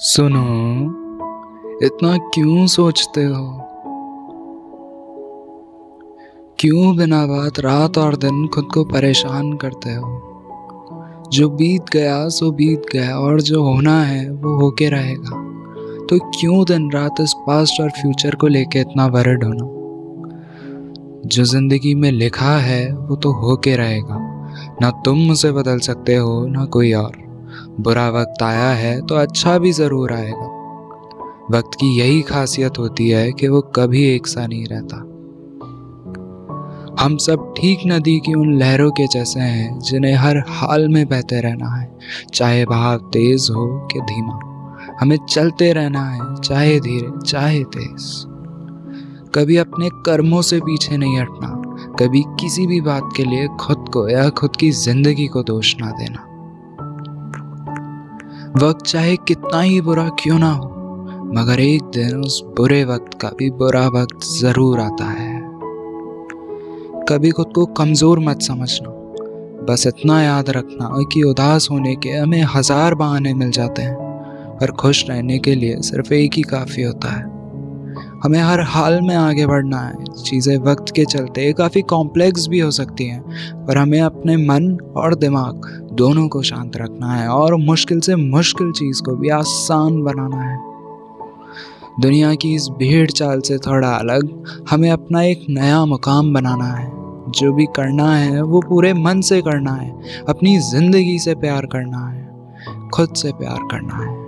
सुनो, इतना क्यों सोचते हो? क्यों बिना बात रात और दिन खुद को परेशान करते हो? जो बीत गया, सो बीत गया, और जो होना है, वो होके रहेगा। तो क्यों दिन रात इस पास्ट और फ्यूचर को लेके इतना वर्ड होना? जो ज़िंदगी में लिखा है, वो तो होके रहेगा। ना तुम उसे बदल सकते हो, ना कोई और। बुरा वक्त आया है तो अच्छा भी ज़रूर आएगा। वक्त की यही खासियत होती है कि वो कभी एक सा नहीं रहता। हम सब ठीक नदी की उन लहरों के जैसे हैं, जिन्हें हर हाल में बहते रहना है। चाहे बहाव तेज हो कि धीमा, हमें चलते रहना है, चाहे धीरे, चाहे तेज। कभी अपने कर्मों से पीछे नहीं हटना, कभी किसी भी बात के लिए खुद को या खुद की ज़िंदगी को दोष ना देना। वक्त चाहे कितना ही बुरा क्यों ना हो, मगर एक दिन उस बुरे वक्त का भी बुरा वक्त ज़रूर आता है। कभी खुद को कमज़ोर मत समझना। बस इतना याद रखना कि उदास होने के हमें हज़ार बहाने मिल जाते हैं, पर खुश रहने के लिए सिर्फ़ एक ही काफ़ी होता है। हमें हर हाल में आगे बढ़ना है, चीज़ें वक्त के चलते काफ़ी कॉम्प्लेक्स भी हो सकती हैं, पर हमें अपने मन और दिमाग दोनों को शांत रखना है और मुश्किल से मुश्किल चीज़ को भी आसान बनाना है। दुनिया की इस भीड़ चाल से थोड़ा अलग, हमें अपना एक नया मुकाम बनाना है। जो भी करना है, वो पूरे मन से करना है, अपनी ज़िंदगी से प्यार करना है, खुद से प्यार करना है।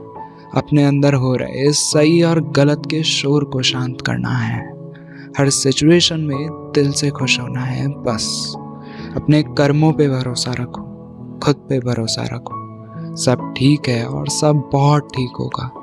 अपने अंदर हो रहे सही और गलत के शोर को शांत करना है। हर सिचुएशन में दिल से खुश होना है, बस। अपने कर्मों पे भरोसा रखो, खुद पे भरोसा रखो। सब ठीक है और सब बहुत ठीक होगा।